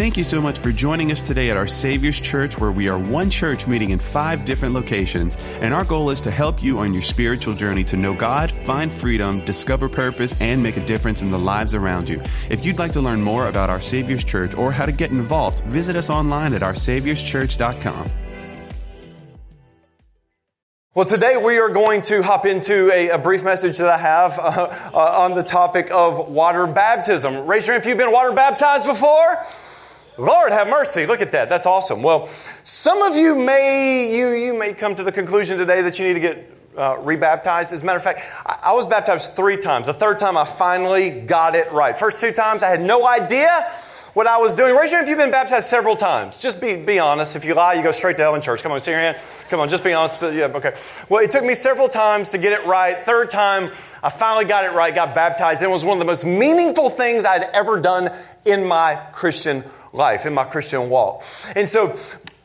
Thank you so much for joining us today at our Savior's Church, where we are one church meeting in five different locations. And our goal is to help you on your spiritual journey to know God, find freedom, discover purpose, and make a difference in the lives around you. If you'd like to learn more about our Savior's Church or how to get involved, visit us online at oursaviorschurch.com. Well, today we are going to hop into a, a brief message that I have uh, uh, on the topic of water baptism. Raise your hand if you've been water baptized before. Lord have mercy. Look at that. That's awesome. Well, some of you may you you may come to the conclusion today that you need to get uh, rebaptized. As a matter of fact, I, I was baptized three times. The third time I finally got it right. First two times I had no idea what I was doing. Raise your hand if you've been baptized several times. Just be, be honest. If you lie, you go straight to hell in church. Come on, see your hand. Come on, just be honest. Yeah, okay. Well, it took me several times to get it right. Third time, I finally got it right, got baptized. It was one of the most meaningful things I'd ever done in my Christian life, in my Christian walk. And so,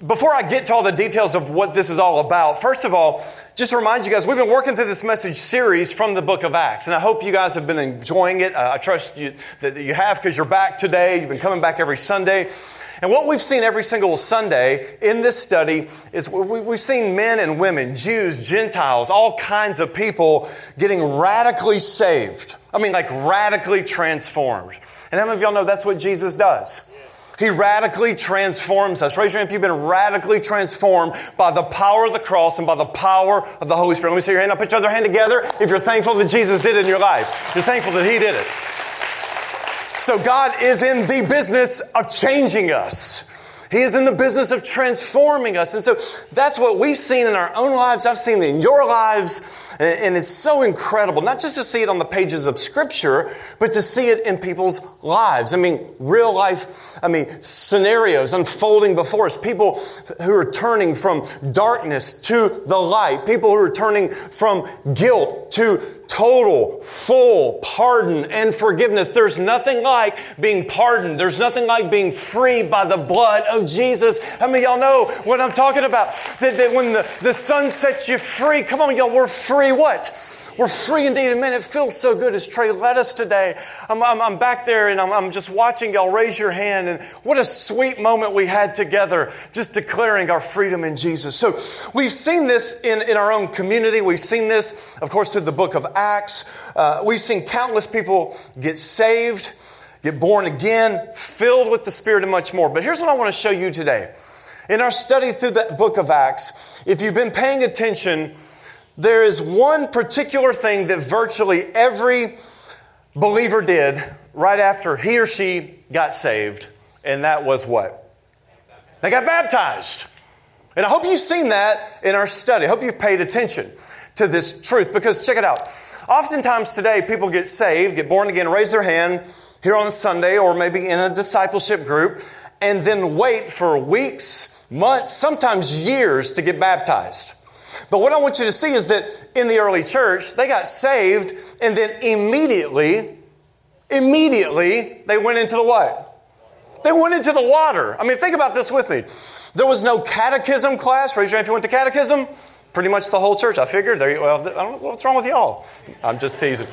before I get to all the details of what this is all about, first of all, just to remind you guys, we've been working through this message series from the book of Acts, and I hope you guys have been enjoying it. Uh, I trust you, that you have because you're back today. You've been coming back every Sunday. And what we've seen every single Sunday in this study is we've seen men and women, Jews, Gentiles, all kinds of people getting radically saved. I mean, like radically transformed. And how many of y'all know that's what Jesus does? He radically transforms us. Raise your hand if you've been radically transformed by the power of the cross and by the power of the Holy Spirit. Let me see your hand up. Put your other hand together if you're thankful that Jesus did it in your life. You're thankful that He did it. So God is in the business of changing us. He is in the business of transforming us. And so that's what we've seen in our own lives. I've seen it in your lives. And it's so incredible, not just to see it on the pages of Scripture, but to see it in people's lives. I mean, real life, I mean, scenarios unfolding before us. People who are turning from darkness to the light. People who are turning from guilt to total, full pardon and forgiveness. There's nothing like being pardoned. There's nothing like being free by the blood of Jesus. I mean, y'all know what I'm talking about? That, that when the, the Son sets you free, come on, y'all, we're free what? We're free indeed. And man, it feels so good as Trey led us today. I'm, I'm, I'm back there and I'm, I'm, just watching y'all raise your hand. And what a sweet moment we had together, just declaring our freedom in Jesus. So we've seen this in, in our own community. We've seen this, of course, through the book of Acts. Uh, we've seen countless people get saved, get born again, filled with the Spirit, and much more. But here's what I want to show you today. In our study through the book of Acts, if you've been paying attention, there is one particular thing that virtually every believer did right after he or she got saved, and that was what? They got baptized. And I hope you've seen that in our study. I hope you've paid attention to this truth because check it out. Oftentimes today, people get saved, get born again, raise their hand here on Sunday or maybe in a discipleship group, and then wait for weeks, months, sometimes years to get baptized. But what I want you to see is that in the early church, they got saved and then immediately, immediately, they went into the what? They went into the water. I mean, think about this with me. There was no catechism class. Raise your hand if you went to catechism. Pretty much the whole church. I figured. There you, well, I don't know what's wrong with y'all. I'm just teasing.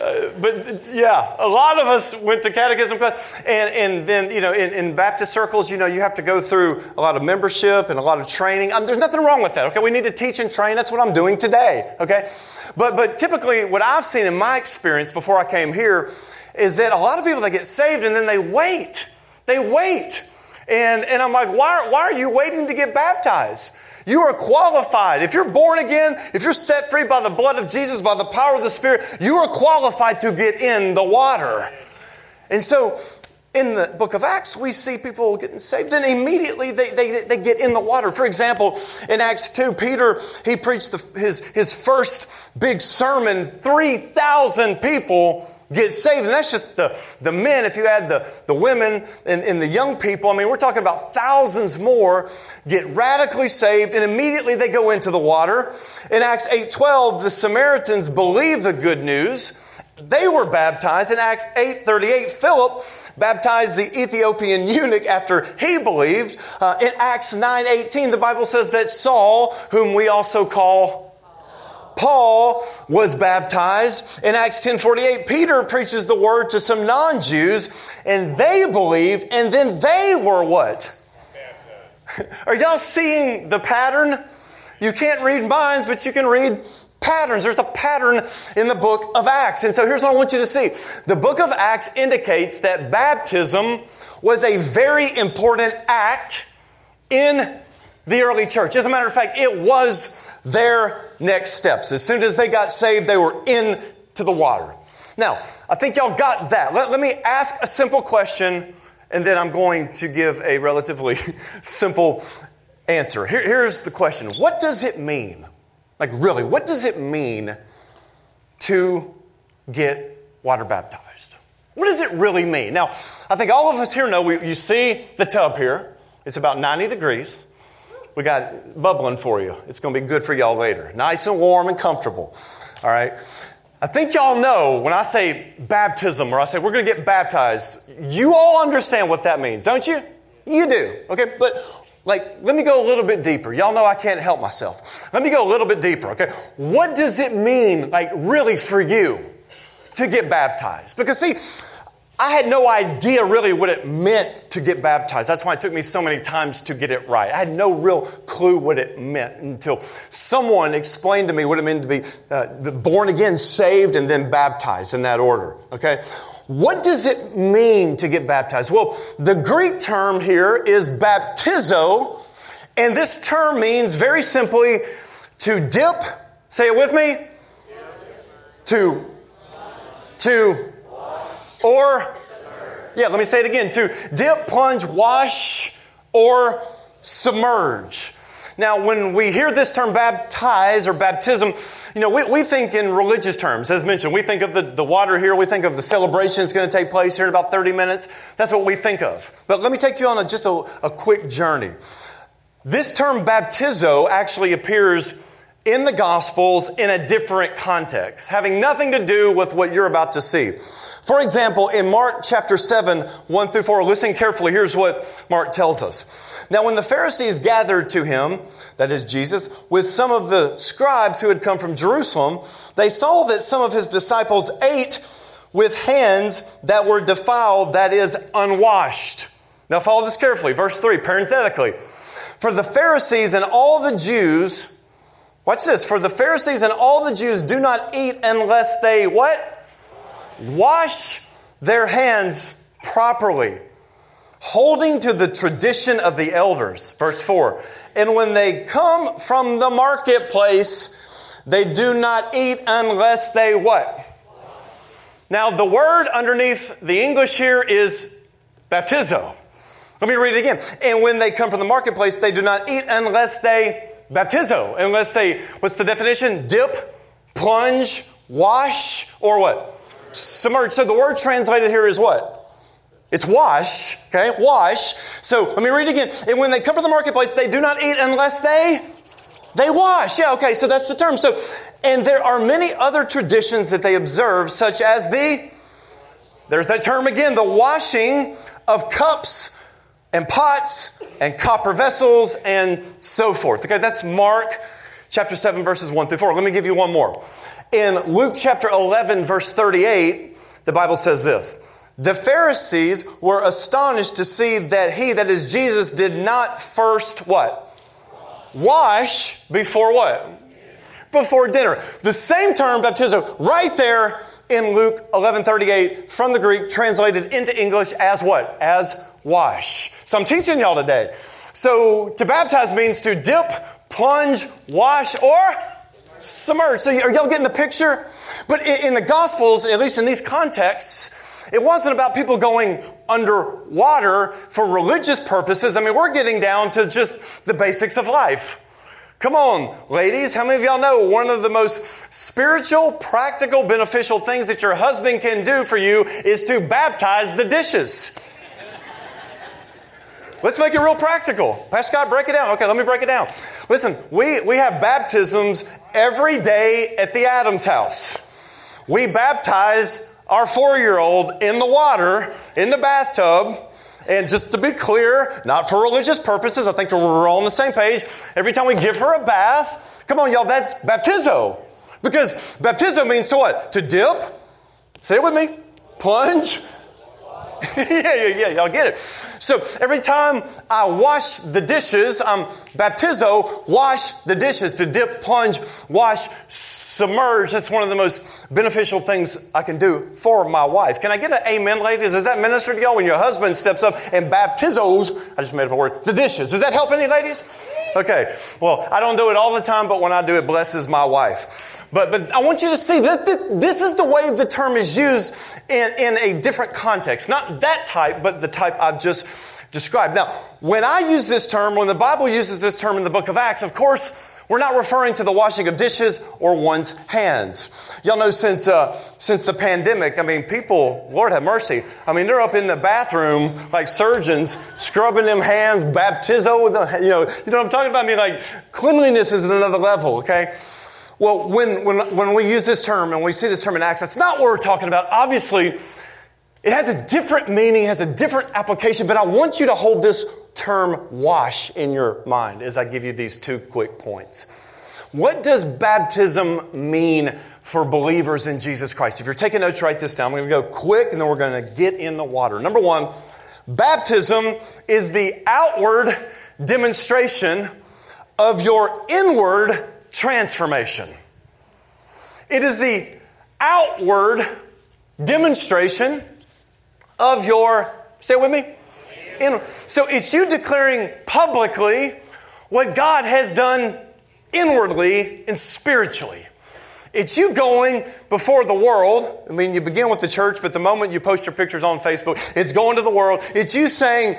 Uh, but yeah, a lot of us went to catechism class, and, and then you know, in, in, Baptist circles, you know, you have to go through a lot of membership and a lot of training. Um, there's nothing wrong with that. Okay, we need to teach and train. That's what I'm doing today. Okay, but but typically, what I've seen in my experience before I came here is that a lot of people they get saved and then they wait. They wait, and and I'm like, why why are you waiting to get baptized? You are qualified. If you're born again, if you're set free by the blood of Jesus, by the power of the Spirit, you are qualified to get in the water. And so, in the book of Acts, we see people getting saved and immediately they, they, they get in the water. For example, in Acts 2, Peter, he preached the, his, his first big sermon, 3,000 people get saved. And that's just the, the men. If you add the, the women and, and the young people, I mean, we're talking about thousands more get radically saved and immediately they go into the water. In Acts 8.12, the Samaritans believe the good news. They were baptized. In Acts 8.38, Philip baptized the Ethiopian eunuch after he believed. Uh, in Acts 9.18, the Bible says that Saul, whom we also call Paul was baptized. In Acts 10:48, Peter preaches the word to some non-Jews, and they believed, and then they were what? Are y'all seeing the pattern? You can't read minds, but you can read patterns. There's a pattern in the book of Acts. And so here's what I want you to see. The book of Acts indicates that baptism was a very important act in the early church. As a matter of fact, it was their next steps. As soon as they got saved, they were into the water. Now, I think y'all got that. Let, let me ask a simple question, and then I'm going to give a relatively simple answer. Here, here's the question What does it mean? Like, really, what does it mean to get water baptized? What does it really mean? Now, I think all of us here know we, you see the tub here. It's about 90 degrees. We got bubbling for you. It's going to be good for y'all later. Nice and warm and comfortable. All right. I think y'all know when I say baptism or I say we're going to get baptized, you all understand what that means, don't you? You do. Okay. But like, let me go a little bit deeper. Y'all know I can't help myself. Let me go a little bit deeper. Okay. What does it mean, like, really for you to get baptized? Because see, I had no idea really what it meant to get baptized. That's why it took me so many times to get it right. I had no real clue what it meant until someone explained to me what it meant to be uh, born again, saved, and then baptized in that order. Okay? What does it mean to get baptized? Well, the Greek term here is baptizo, and this term means very simply to dip. Say it with me. To, to, or, yeah, let me say it again to dip, plunge, wash, or submerge. Now, when we hear this term baptize or baptism, you know, we, we think in religious terms. As mentioned, we think of the, the water here, we think of the celebration that's going to take place here in about 30 minutes. That's what we think of. But let me take you on a, just a, a quick journey. This term baptizo actually appears in the Gospels in a different context, having nothing to do with what you're about to see. For example, in Mark chapter 7, 1 through 4, listen carefully. Here's what Mark tells us. Now, when the Pharisees gathered to him, that is Jesus, with some of the scribes who had come from Jerusalem, they saw that some of his disciples ate with hands that were defiled, that is, unwashed. Now, follow this carefully. Verse 3, parenthetically. For the Pharisees and all the Jews, watch this, for the Pharisees and all the Jews do not eat unless they what? Wash their hands properly, holding to the tradition of the elders. Verse 4. And when they come from the marketplace, they do not eat unless they what? Now, the word underneath the English here is baptizo. Let me read it again. And when they come from the marketplace, they do not eat unless they baptizo, unless they, what's the definition? Dip, plunge, wash, or what? Submerge. So the word translated here is what? It's wash, okay? Wash. So let me read again. And when they come to the marketplace, they do not eat unless they they wash. Yeah, okay, so that's the term. So and there are many other traditions that they observe, such as the there's that term again, the washing of cups and pots and copper vessels and so forth. Okay, that's Mark chapter 7, verses 1 through 4. Let me give you one more. In Luke chapter 11, verse 38, the Bible says this. The Pharisees were astonished to see that he, that is Jesus, did not first what? Wash before what? Before dinner. The same term, baptizo, right there in Luke 11:38 from the Greek translated into English as what? As wash. So I'm teaching y'all today. So to baptize means to dip, plunge, wash, or submerged. So are y'all getting the picture? But in the Gospels, at least in these contexts, it wasn't about people going underwater for religious purposes. I mean, we're getting down to just the basics of life. Come on, ladies. How many of y'all know one of the most spiritual, practical, beneficial things that your husband can do for you is to baptize the dishes? Let's make it real practical. Pastor Scott, break it down. Okay, let me break it down. Listen, we, we have baptisms every day at the Adams house. We baptize our four year old in the water, in the bathtub. And just to be clear, not for religious purposes, I think we're all on the same page. Every time we give her a bath, come on, y'all, that's baptizo. Because baptizo means to what? To dip. Say it with me. Plunge. Yeah, yeah, yeah, y'all get it. So every time I wash the dishes, I'm baptizo, wash the dishes, to dip, plunge, wash, submerge. That's one of the most beneficial things I can do for my wife. Can I get an amen, ladies? Does that minister to y'all when your husband steps up and baptizos, I just made up a word, the dishes? Does that help any ladies? Okay, well, I don't do it all the time, but when I do, it blesses my wife. But, but I want you to see that this is the way the term is used in, in a different context. Not that type, but the type I've just described. Now, when I use this term, when the Bible uses this term in the book of Acts, of course, we're not referring to the washing of dishes or one's hands. Y'all know since uh, since the pandemic, I mean, people, Lord have mercy. I mean, they're up in the bathroom like surgeons, scrubbing them hands, baptizo with the, you know, you know what I'm talking about. I mean, like cleanliness is at another level. Okay. Well, when when when we use this term and we see this term in Acts, that's not what we're talking about. Obviously, it has a different meaning, has a different application. But I want you to hold this term wash in your mind as I give you these two quick points. What does baptism mean for believers in Jesus Christ? If you're taking notes, write this down. I'm going to go quick and then we're going to get in the water. Number one, baptism is the outward demonstration of your inward transformation. It is the outward demonstration of your, stay with me, so it's you declaring publicly what God has done inwardly and spiritually. It's you going before the world. I mean, you begin with the church, but the moment you post your pictures on Facebook, it's going to the world. It's you saying,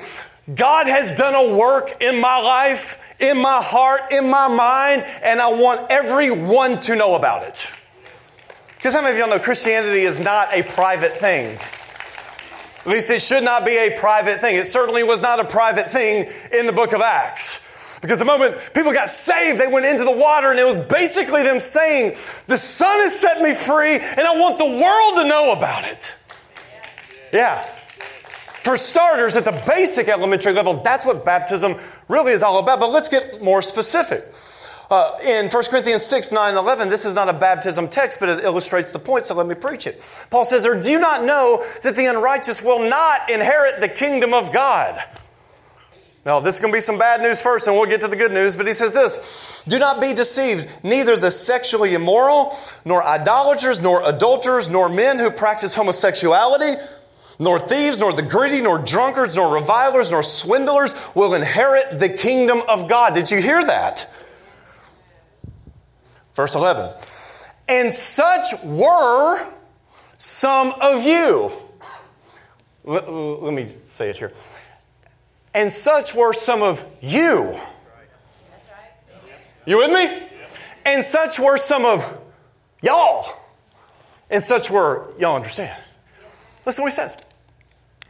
God has done a work in my life, in my heart, in my mind, and I want everyone to know about it. Because how many of y'all know Christianity is not a private thing? At least it should not be a private thing. It certainly was not a private thing in the book of Acts. Because the moment people got saved, they went into the water and it was basically them saying, the Son has set me free and I want the world to know about it. Yeah. For starters, at the basic elementary level, that's what baptism really is all about. But let's get more specific. Uh, in 1 Corinthians 6, 9, 11, this is not a baptism text, but it illustrates the point, so let me preach it. Paul says, Or do you not know that the unrighteous will not inherit the kingdom of God? Now, this is going to be some bad news first, and we'll get to the good news, but he says this Do not be deceived. Neither the sexually immoral, nor idolaters, nor adulterers, nor men who practice homosexuality, nor thieves, nor the greedy, nor drunkards, nor revilers, nor swindlers will inherit the kingdom of God. Did you hear that? Verse 11. And such were some of you. Let, let, me say it here. And such were some of you. You with me? And such were some of y'all. And such were, y'all understand. Listen what he says.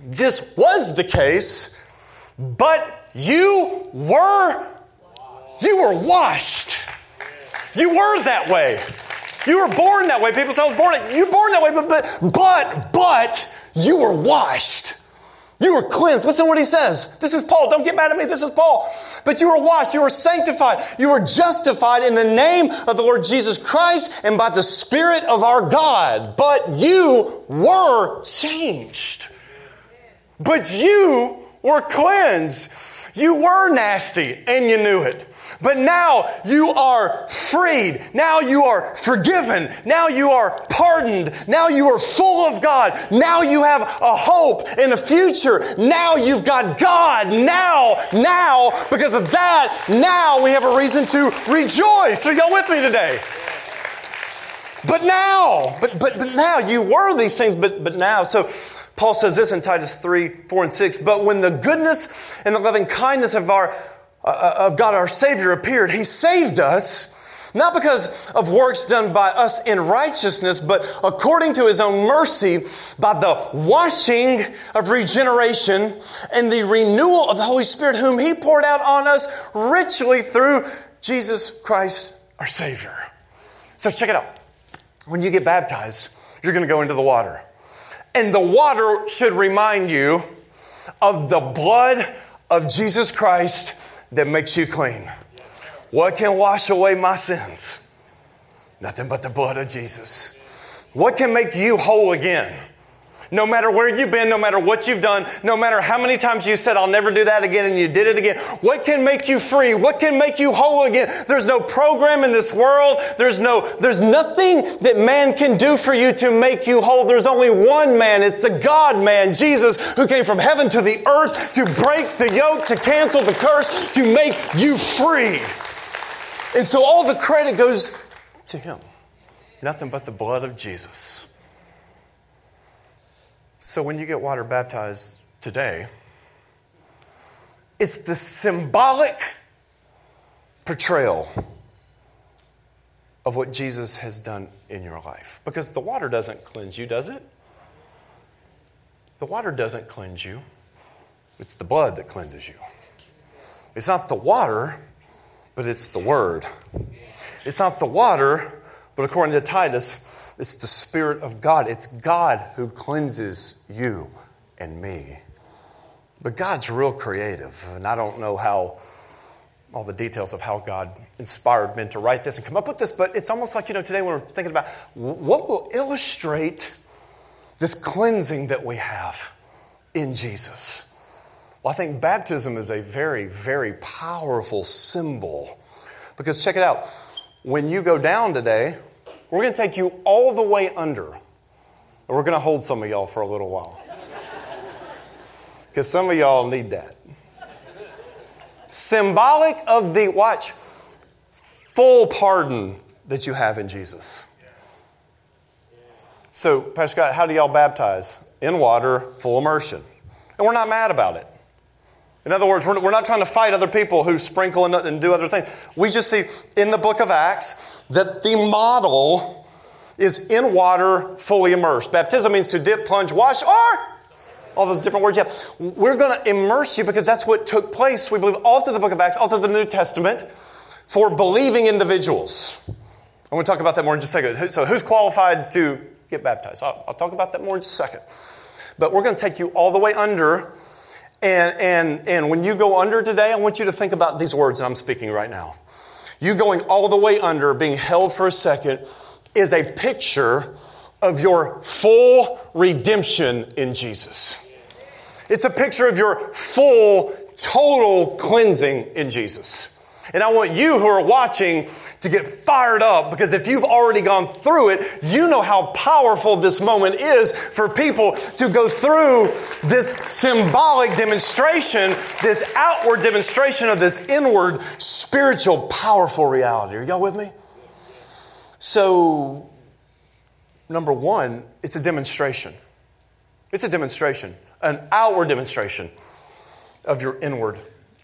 This was the case, but you were, you were washed you were that way. You were born that way. People say I was born. You were born that way, but but but but you were washed. You were cleansed. Listen to what he says. This is Paul. Don't get mad at me. This is Paul. But you were washed. You were sanctified. You were justified in the name of the Lord Jesus Christ and by the Spirit of our God. But you were changed. But you were cleansed. You were nasty and you knew it. But now you are freed. Now you are forgiven. Now you are pardoned. Now you are full of God. Now you have a hope and a future. Now you've got God. Now, now, because of that, now we have a reason to rejoice. Are y'all with me today? But now, but, but, but now you were these things, but, but now. So Paul says this in Titus 3, 4, and 6. But when the goodness and the loving kindness of our uh, of God our Savior appeared, He saved us, not because of works done by us in righteousness, but according to His own mercy by the washing of regeneration and the renewal of the Holy Spirit, whom He poured out on us richly through Jesus Christ our Savior. So check it out. When you get baptized, you're going to go into the water. And the water should remind you of the blood of Jesus Christ that makes you clean. What can wash away my sins? Nothing but the blood of Jesus. What can make you whole again? No matter where you've been, no matter what you've done, no matter how many times you said, I'll never do that again, and you did it again. What can make you free? What can make you whole again? There's no program in this world. There's no, there's nothing that man can do for you to make you whole. There's only one man. It's the God man, Jesus, who came from heaven to the earth to break the yoke, to cancel the curse, to make you free. And so all the credit goes to him. Nothing but the blood of Jesus. So when you get water baptized today, it's the symbolic portrayal of what Jesus has done in your life. Because the water doesn't cleanse you, does it? The water doesn't cleanse you, it's the blood that cleanses you. It's not the water, but it's the word. It's not the water, but according to Titus, it's the Spirit of God. It's God who cleanses you and me. But God's real creative, and I don't know how all the details of how God inspired men to write this and come up with this, but it's almost like, you know, today we're thinking about what will illustrate this cleansing that we have in Jesus. Well, I think baptism is a very, very powerful symbol. Because check it out. When you go down today, we're going to take you all the way under. And we're going to hold some of y'all for a little while. Because some of y'all need that. Symbolic of the, watch, full pardon that you have in Jesus. So, Pastor Scott, how do y'all baptize? In water, full immersion. And we're not mad about it. In other words, we're not trying to fight other people who sprinkle and do other things. We just see in the book of Acts, that the model is in water, fully immersed. Baptism means to dip, plunge, wash, or all those different words you have. We're going to immerse you because that's what took place, we believe, all through the book of Acts, all through the New Testament, for believing individuals. I'm going to talk about that more in just a second. So, who's qualified to get baptized? I'll, I'll talk about that more in just a second. But we're going to take you all the way under. And, and, and when you go under today, I want you to think about these words that I'm speaking right now. You going all the way under, being held for a second, is a picture of your full redemption in Jesus. It's a picture of your full, total cleansing in Jesus. And I want you who are watching to get fired up because if you've already gone through it, you know how powerful this moment is for people to go through this symbolic demonstration, this outward demonstration of this inward spiritual powerful reality. Are y'all with me? So, number one, it's a demonstration. It's a demonstration, an outward demonstration of your inward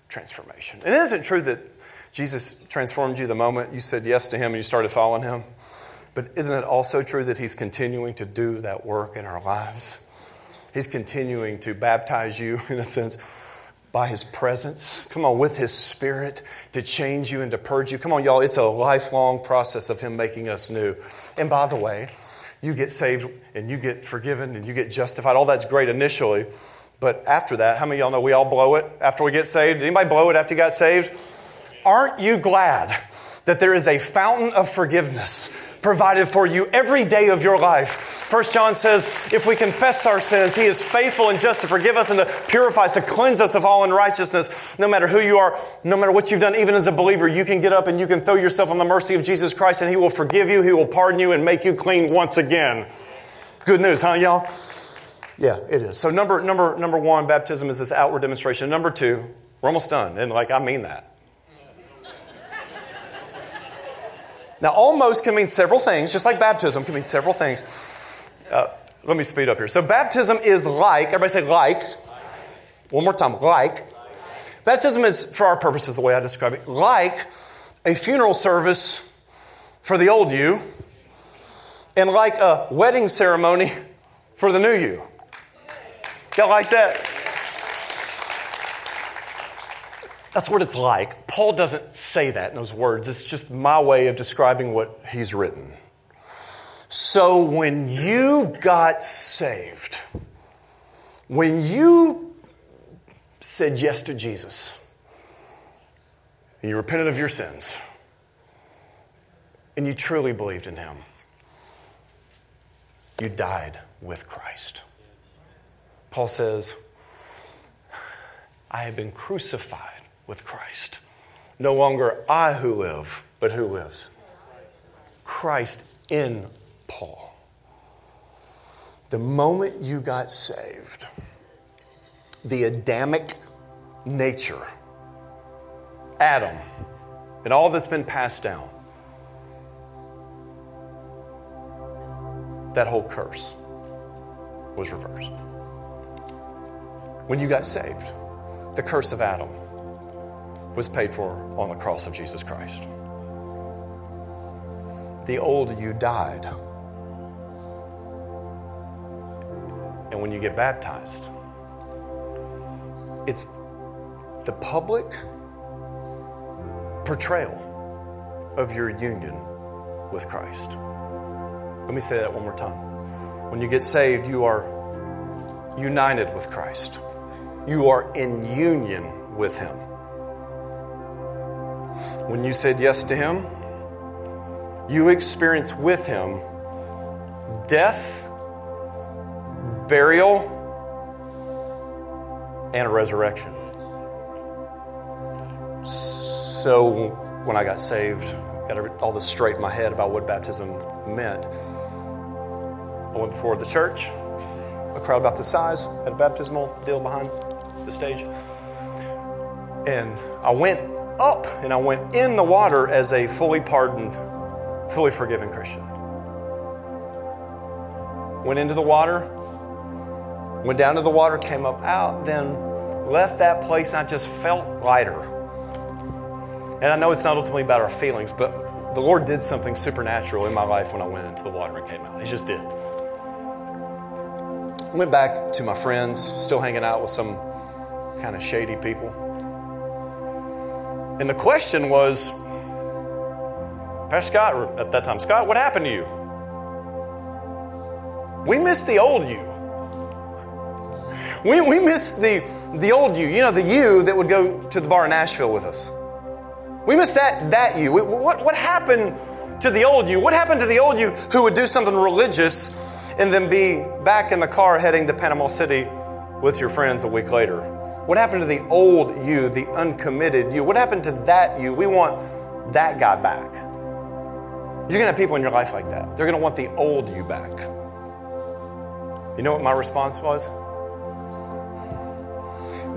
transformation. And isn't it true that Jesus transformed you the moment you said yes to Him and you started following Him. But isn't it also true that He's continuing to do that work in our lives? He's continuing to baptize you, in a sense, by His presence. Come on, with His Spirit to change you and to purge you. Come on, y'all, it's a lifelong process of Him making us new. And by the way, you get saved and you get forgiven and you get justified. All that's great initially. But after that, how many of y'all know we all blow it after we get saved? Anybody blow it after you got saved? Aren't you glad that there is a fountain of forgiveness provided for you every day of your life. First John says, if we confess our sins, he is faithful and just to forgive us and to purify us, to cleanse us of all unrighteousness. No matter who you are, no matter what you've done, even as a believer, you can get up and you can throw yourself on the mercy of Jesus Christ and he will forgive you, he will pardon you and make you clean once again. Good news, huh, y'all? Yeah, it is. So number number number one, baptism is this outward demonstration. Number two, we're almost done. And like I mean that. Now, almost can mean several things, just like baptism can mean several things. Uh, let me speed up here. So, baptism is like, everybody say like. One more time, like. Baptism is, for our purposes, the way I describe it, like a funeral service for the old you and like a wedding ceremony for the new you. Y'all like that? That's what it's like. Paul doesn't say that in those words. It's just my way of describing what he's written. So when you got saved, when you said yes to Jesus, and you repented of your sins, and you truly believed in him, you died with Christ. Paul says, I have been crucified with Christ. No longer I who live, but who lives? Christ in Paul. The moment you got saved, the Adamic nature, Adam, and all that's been passed down, that whole curse was reversed. When you got saved, the curse of Adam was paid for on the cross of Jesus Christ. The old you died. And when you get baptized, it's the public portrayal of your union with Christ. Let me say that one more time. When you get saved, you are united with Christ, you are in union with Him. When you said yes to Him, you experience with Him death, burial, and a resurrection. So when I got saved, got all this straight in my head about what baptism meant. I went before the church, a crowd about this size, had a baptismal deal behind the stage. And I went up and I went in the water as a fully pardoned, fully forgiven Christian. Went into the water, went down to the water, came up out, then left that place, and I just felt lighter. And I know it's not ultimately about our feelings, but the Lord did something supernatural in my life when I went into the water and came out. He just did. Went back to my friends, still hanging out with some kind of shady people. And the question was, Pastor Scott, at that time, Scott, what happened to you? We missed the old you. We, we missed the, the old you, you know, the you that would go to the bar in Nashville with us. We missed that, that you. What, what happened to the old you? What happened to the old you who would do something religious and then be back in the car heading to Panama City with your friends a week later? What happened to the old you, the uncommitted you? What happened to that you? We want that guy back. You're going to have people in your life like that. They're going to want the old you back. You know what my response was?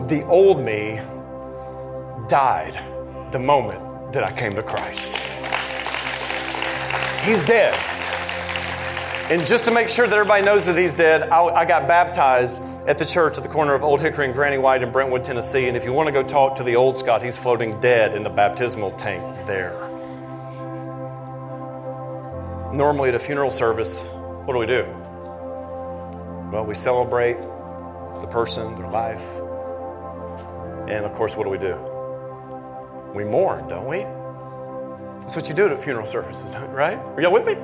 The old me died the moment that I came to Christ. He's dead. And just to make sure that everybody knows that he's dead, I, I, got baptized at the church at the corner of Old Hickory and Granny White in Brentwood, Tennessee. And if you want to go talk to the old Scott, he's floating dead in the baptismal tank there. Normally at a funeral service, what do we do? Well, we celebrate the person, their life. And of course, what do we do? We mourn, don't we? That's what you do at funeral services, right? Are y'all with me?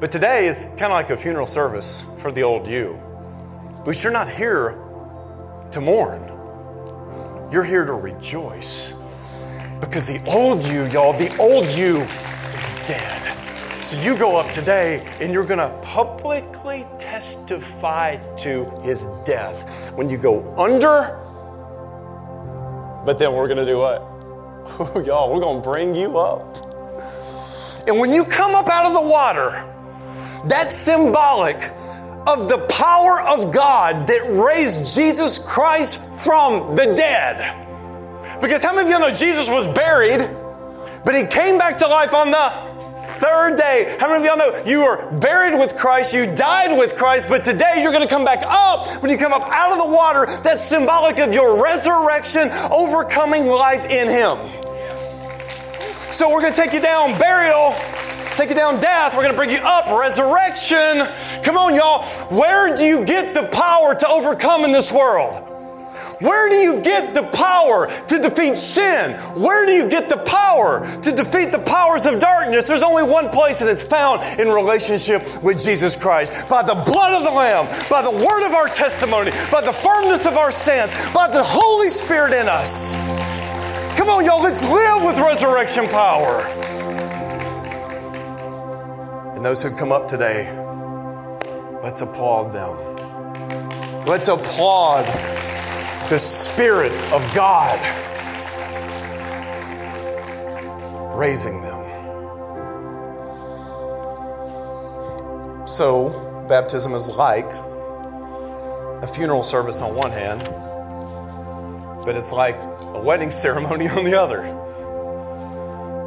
But today is kind of like a funeral service for the old you. But you're not here to mourn. You're here to rejoice. Because the old you, y'all, the old you is dead. So you go up today and you're going to publicly testify to his death. When you go under, but then we're going to do what? y'all, we're going to bring you up. And when you come up out of the water, that's symbolic of the power of God that raised Jesus Christ from the dead. Because how many of you know Jesus was buried, but he came back to life on the third day. How many of y'all know you were buried with Christ, you died with Christ, but today you're going to come back up. When you come up out of the water, that's symbolic of your resurrection, overcoming life in Him. So we're going to take you down burial, take you down death, we're going to bring you up resurrection. Come on, y'all. Where do you get the power to overcome in this world? Where do you get the power to defeat sin? Where do you get the power to defeat the powers of darkness? There's only one place, and it's found in relationship with Jesus Christ. By the blood of the Lamb, by the word of our testimony, by the firmness of our stance, by the Holy Spirit in us. Come on, y'all, let's live with resurrection power. And those who come up today, let's applaud them. Let's applaud the Spirit of God raising them. So, baptism is like a funeral service on one hand, but it's like a wedding ceremony on the other.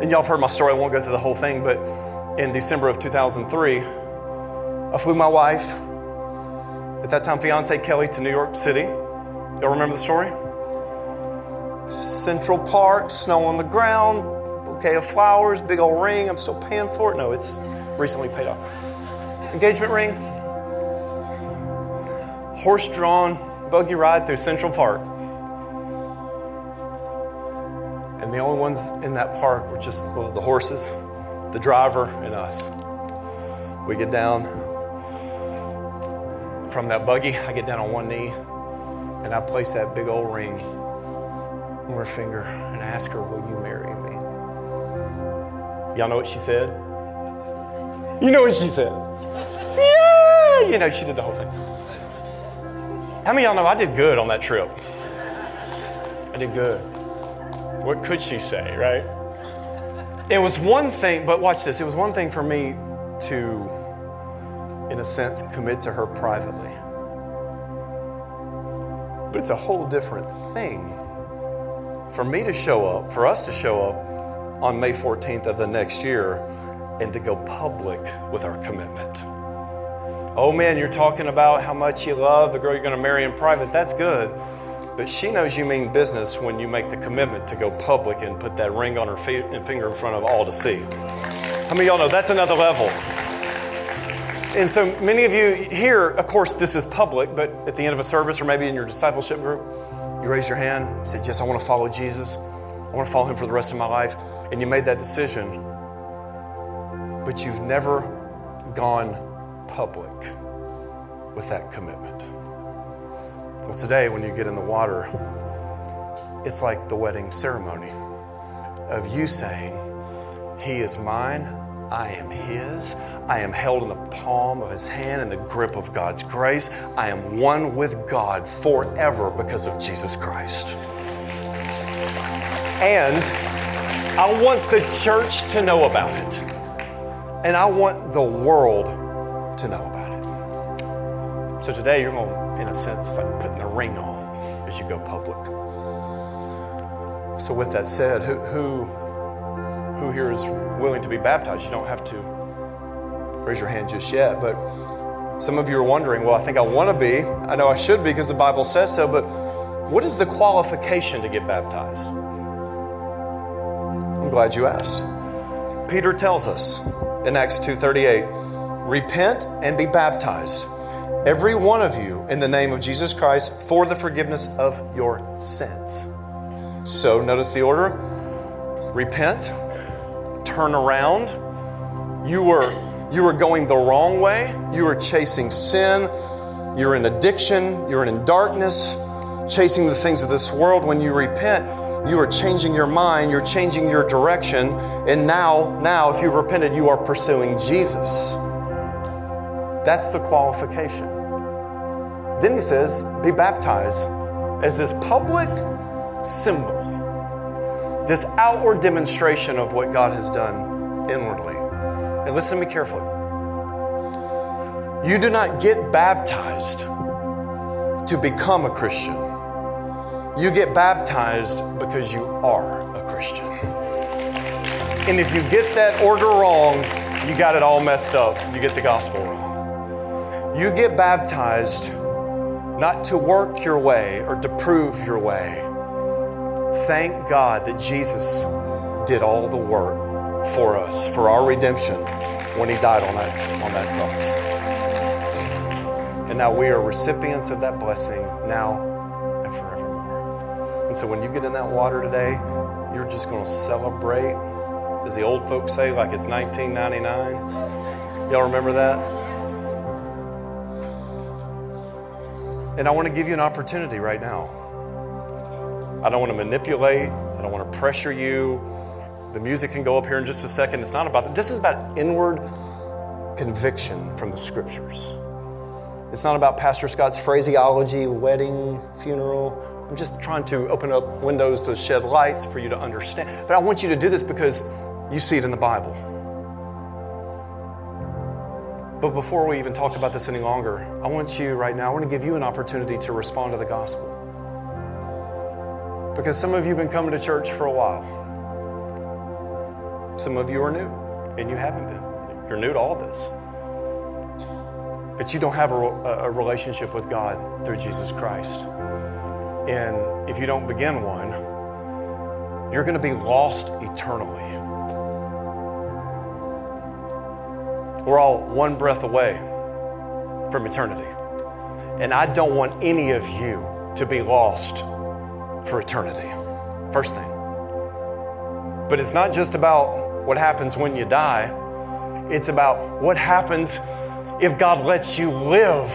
And y'all have heard my story, I won't go through the whole thing, but in December of 2003, I flew my wife, at that time fiance Kelly, to New York City. Y'all remember the story? Central Park, snow on the ground, bouquet of flowers, big old ring. I'm still paying for it. No, it's recently paid off. Engagement ring, horse drawn buggy ride through Central Park. And the only ones in that park were just well, the horses, the driver, and us. We get down from that buggy, I get down on one knee and I place that big old ring on her finger and ask her, Will you marry me? Y'all know what she said? You know what she said? Yeah! You know, she did the whole thing. How many y'all know I did good on that trip? I did good. What could she say, right? It was one thing, but watch this. It was one thing for me to, in a sense, commit to her privately. But it's a whole different thing for me to show up, for us to show up on May 14th of the next year and to go public with our commitment. Oh man, you're talking about how much you love the girl you're going to marry in private. That's good. But she knows you mean business when you make the commitment to go public and put that ring on her and finger in front of all to see. How many of y'all know that's another level? And so many of you here, of course, this is public, but at the end of a service or maybe in your discipleship group, you raise your hand, you said, Yes, I want to follow Jesus. I want to follow him for the rest of my life. And you made that decision, but you've never gone public with that commitment. Well, today, when you get in the water, it's like the wedding ceremony of you saying, He is mine, I am His, I am held in the palm of His hand in the grip of God's grace, I am one with God forever because of Jesus Christ. And I want the church to know about it. And I want the world to know about it. So today you're going, to, in a sense, like the ring on as you go public. So with that said, who, who, who here is willing to be baptized? You don't have to raise your hand just yet, but some of you are wondering, well, I think I want to be. I know I should be because the Bible says so, but what is the qualification to get baptized? I'm glad you asked. Peter tells us in Acts 2:38, "Repent and be baptized, every one of you in the name of Jesus Christ for the forgiveness of your sins." So, notice the order. Repent, turn around. You were you were going the wrong way. You were chasing sin. You're in addiction. You're in darkness, chasing the things of this world. When you repent, you are changing your mind, you're changing your direction, and now, now, if you've repented, you are pursuing Jesus. That's the qualification. Then he says, be baptized as this public symbol, this outward demonstration of what God has done inwardly. And listen to me carefully. You do not get baptized to become a Christian. You get baptized because you are a Christian. And if you get that order wrong, you got it all messed up. You get the gospel wrong. You get baptized not to work your way or to prove your way. Thank God that Jesus did all the work for us, for our redemption, when He died on that, on that cross. And now we are recipients of that blessing now and forevermore. And so when you get in that water today, you're just going to celebrate, as the old folks say, like it's 1999. Y'all remember that? And I want to give you an opportunity right now. I don't want to manipulate, I don't want to pressure you. The music can go up here in just a second. It's not about that. This is about inward conviction from the scriptures. It's not about Pastor Scott's phraseology, wedding, funeral. I'm just trying to open up windows to shed lights for you to understand. But I want you to do this because you see it in the Bible. But before we even talk about this any longer, I want you right now, I want to give you an opportunity to respond to the gospel. Because some of you have been coming to church for a while. Some of you are new, and you haven't been. You're new to all this. But you don't have a, a relationship with God through Jesus Christ. And if you don't begin one, you're going to be lost eternally. We're all one breath away from eternity. And I don't want any of you to be lost for eternity. First thing. But it's not just about what happens when you die, it's about what happens if God lets you live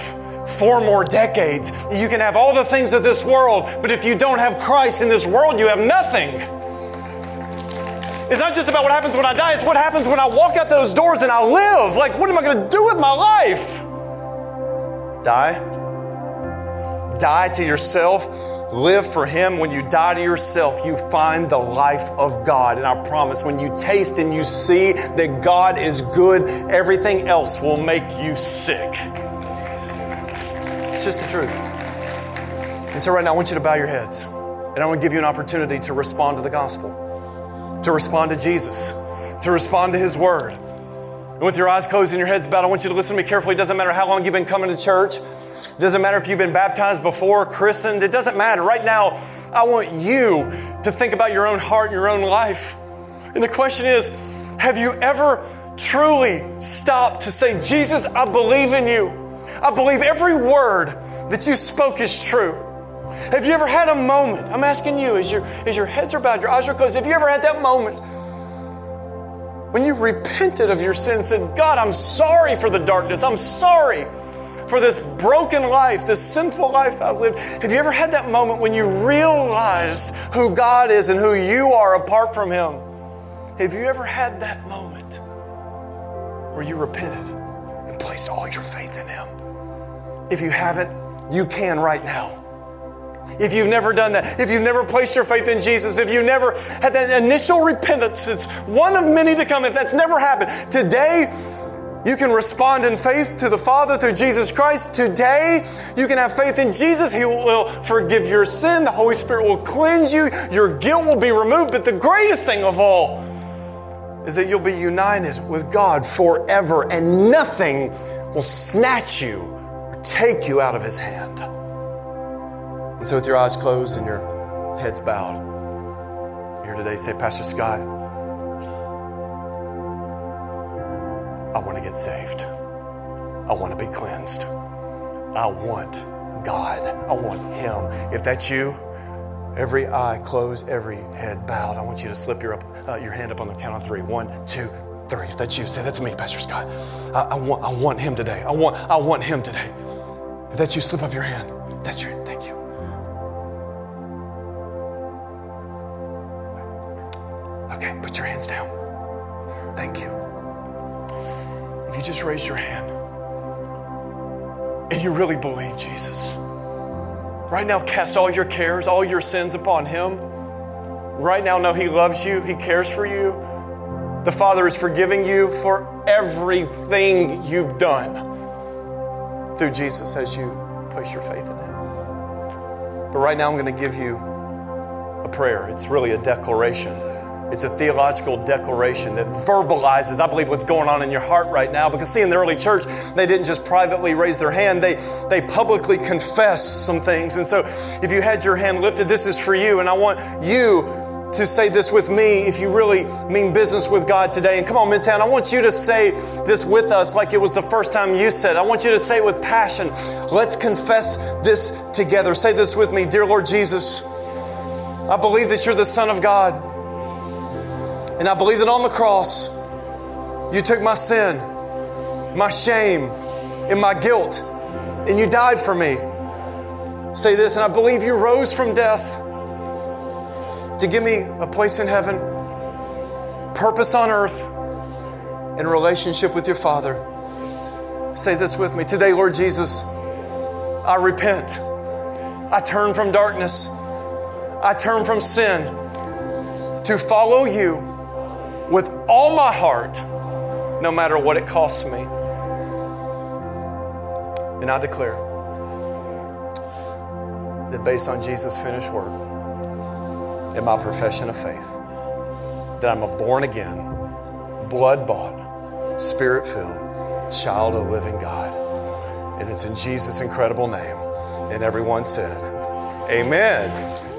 four more decades. You can have all the things of this world, but if you don't have Christ in this world, you have nothing. It's not just about what happens when I die, it's what happens when I walk out those doors and I live. Like, what am I going to do with my life? Die? Die to yourself Live for Him. When you die to yourself, you find the life of God. And I promise, when you taste and you see that God is good, everything else will make you sick. It's just the truth. And so, right now, I want you to bow your heads. And I want to give you an opportunity to respond to the gospel, to respond to Jesus, to respond to His Word. And with your eyes closed and your heads bowed, I want you to listen to me carefully. It doesn't matter how long you've been coming to church. It doesn't matter if you've been baptized before, christened. It doesn't matter. Right now, I want you to think about your own heart and your own life. And the question is have you ever truly stopped to say, Jesus, I believe in you? I believe every word that you spoke is true. Have you ever had a moment? I'm asking you, as your, as your heads are bowed, your eyes are closed, have you ever had that moment when you repented of your sin and said, God, I'm sorry for the darkness. I'm sorry for this broken life, this sinful life I've lived. Have you ever had that moment when you realize who God is and who you are apart from Him? Have you ever had that moment where you repented and placed all your faith in Him? If you haven't, you can right now. If you've never done that, if you've never placed your faith in Jesus, if you've never had that initial repentance, it's one of many to come. If that's never happened, today you can respond in faith to the Father through Jesus Christ. Today, you can have faith in Jesus. He will forgive your sin. The Holy Spirit will cleanse you. Your guilt will be removed. But the greatest thing of all is that you'll be united with God forever and nothing will snatch you or take you out of His hand. And so, with your eyes closed and your heads bowed, here today, say, Pastor Scott, I want to get saved. I want to be cleansed. I want God. I want Him. If that's you, every eye closed, every head bowed, I want you to slip your, up, uh, your hand up on the count of three. One, two, three. If that's you, say, That's me, Pastor Scott. I, I, want, I want Him today. I want, I want Him today. If that's you, slip up your hand. That's your just raise your hand and you really believe Jesus, right now cast all your cares, all your sins upon Him. Right now, know He loves you, He cares for you. The Father is forgiving you for everything you've done through Jesus as you place your faith in Him. But right now, I'm going to give you a prayer. It's really a declaration. It's a theological declaration that verbalizes, I believe, what's going on in your heart right now. Because, see, in the early church, they didn't just privately raise their hand, they, they publicly confessed some things. And so, if you had your hand lifted, this is for you. And I want you to say this with me if you really mean business with God today. And come on, Midtown, I want you to say this with us like it was the first time you said. I want you to say it with passion. Let's confess this together. Say this with me Dear Lord Jesus, I believe that you're the Son of God. And I believe that on the cross, you took my sin, my shame, and my guilt, and you died for me. Say this, and I believe you rose from death to give me a place in heaven, purpose on earth, and relationship with your Father. Say this with me. Today, Lord Jesus, I repent. I turn from darkness. I turn from sin to follow you with all my heart, no matter what it costs me. And I declare that based on Jesus' finished work and my profession of faith, that I'm a born again, blood bought, spirit filled child of the living God. And it's in Jesus' incredible name. And everyone said, Amen.